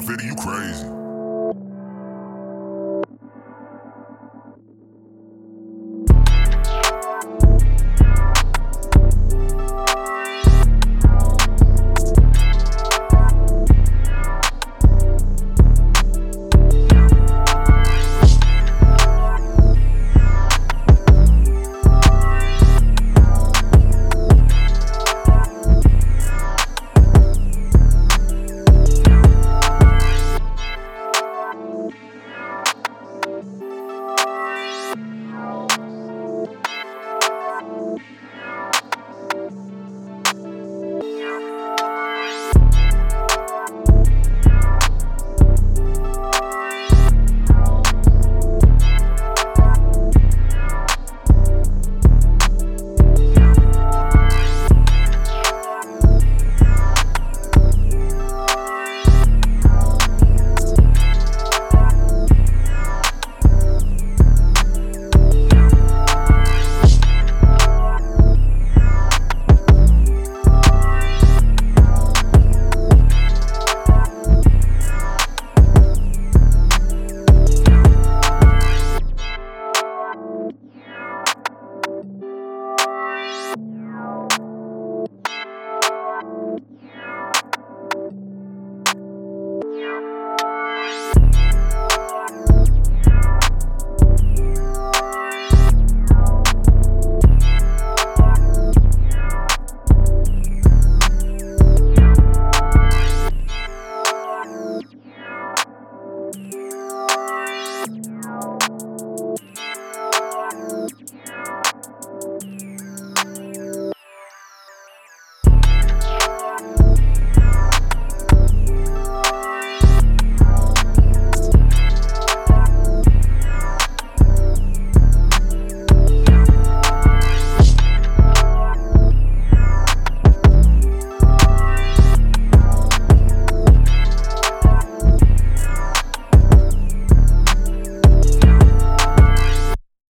Fitty, you crazy.